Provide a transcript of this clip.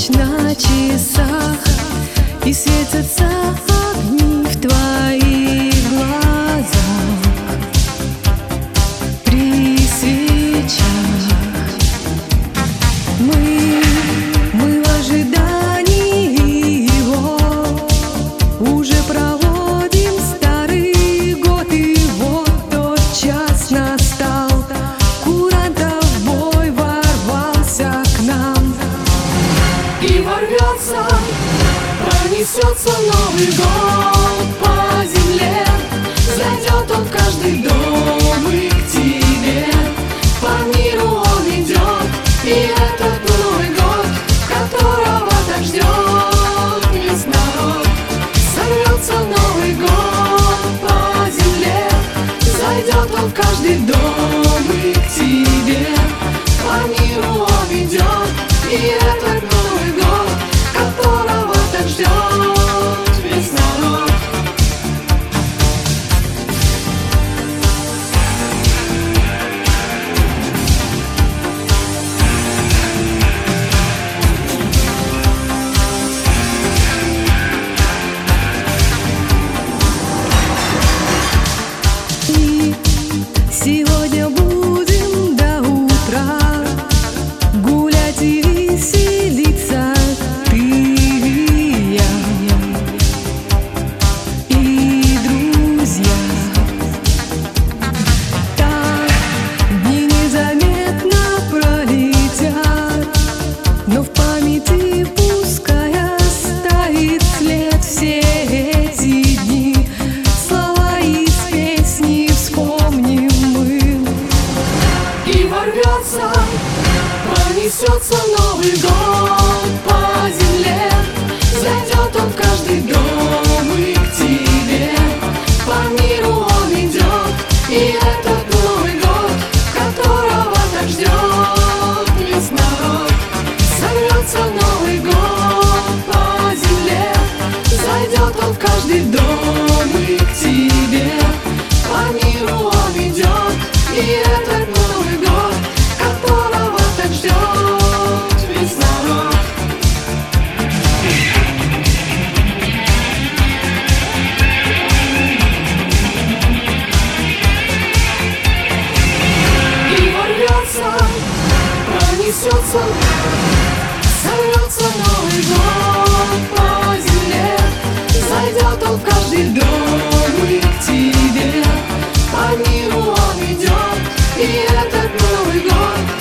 Ночь на часах и светятся огни в твоих пронесется Новый год по земле. Зайдет он в каждый дом и к тебе. По миру он идет, и этот Новый год Которого так ждет весь народ. Сорвется Новый год по земле. Зайдет он в каждый дом след все эти дни. Слова из песни вспомним мы. И ворвется, пронесется Новый год по земле. Зайдет он в каждый дом и к тебе. По миру он идет, и этот Новый год Которого так ждет весь народ Сорвется Новый год Он в каждый дом и к тебе. По миру он идет, и этот Новый год. Которого так ждет весь народ. И ворвется, пронесется that going on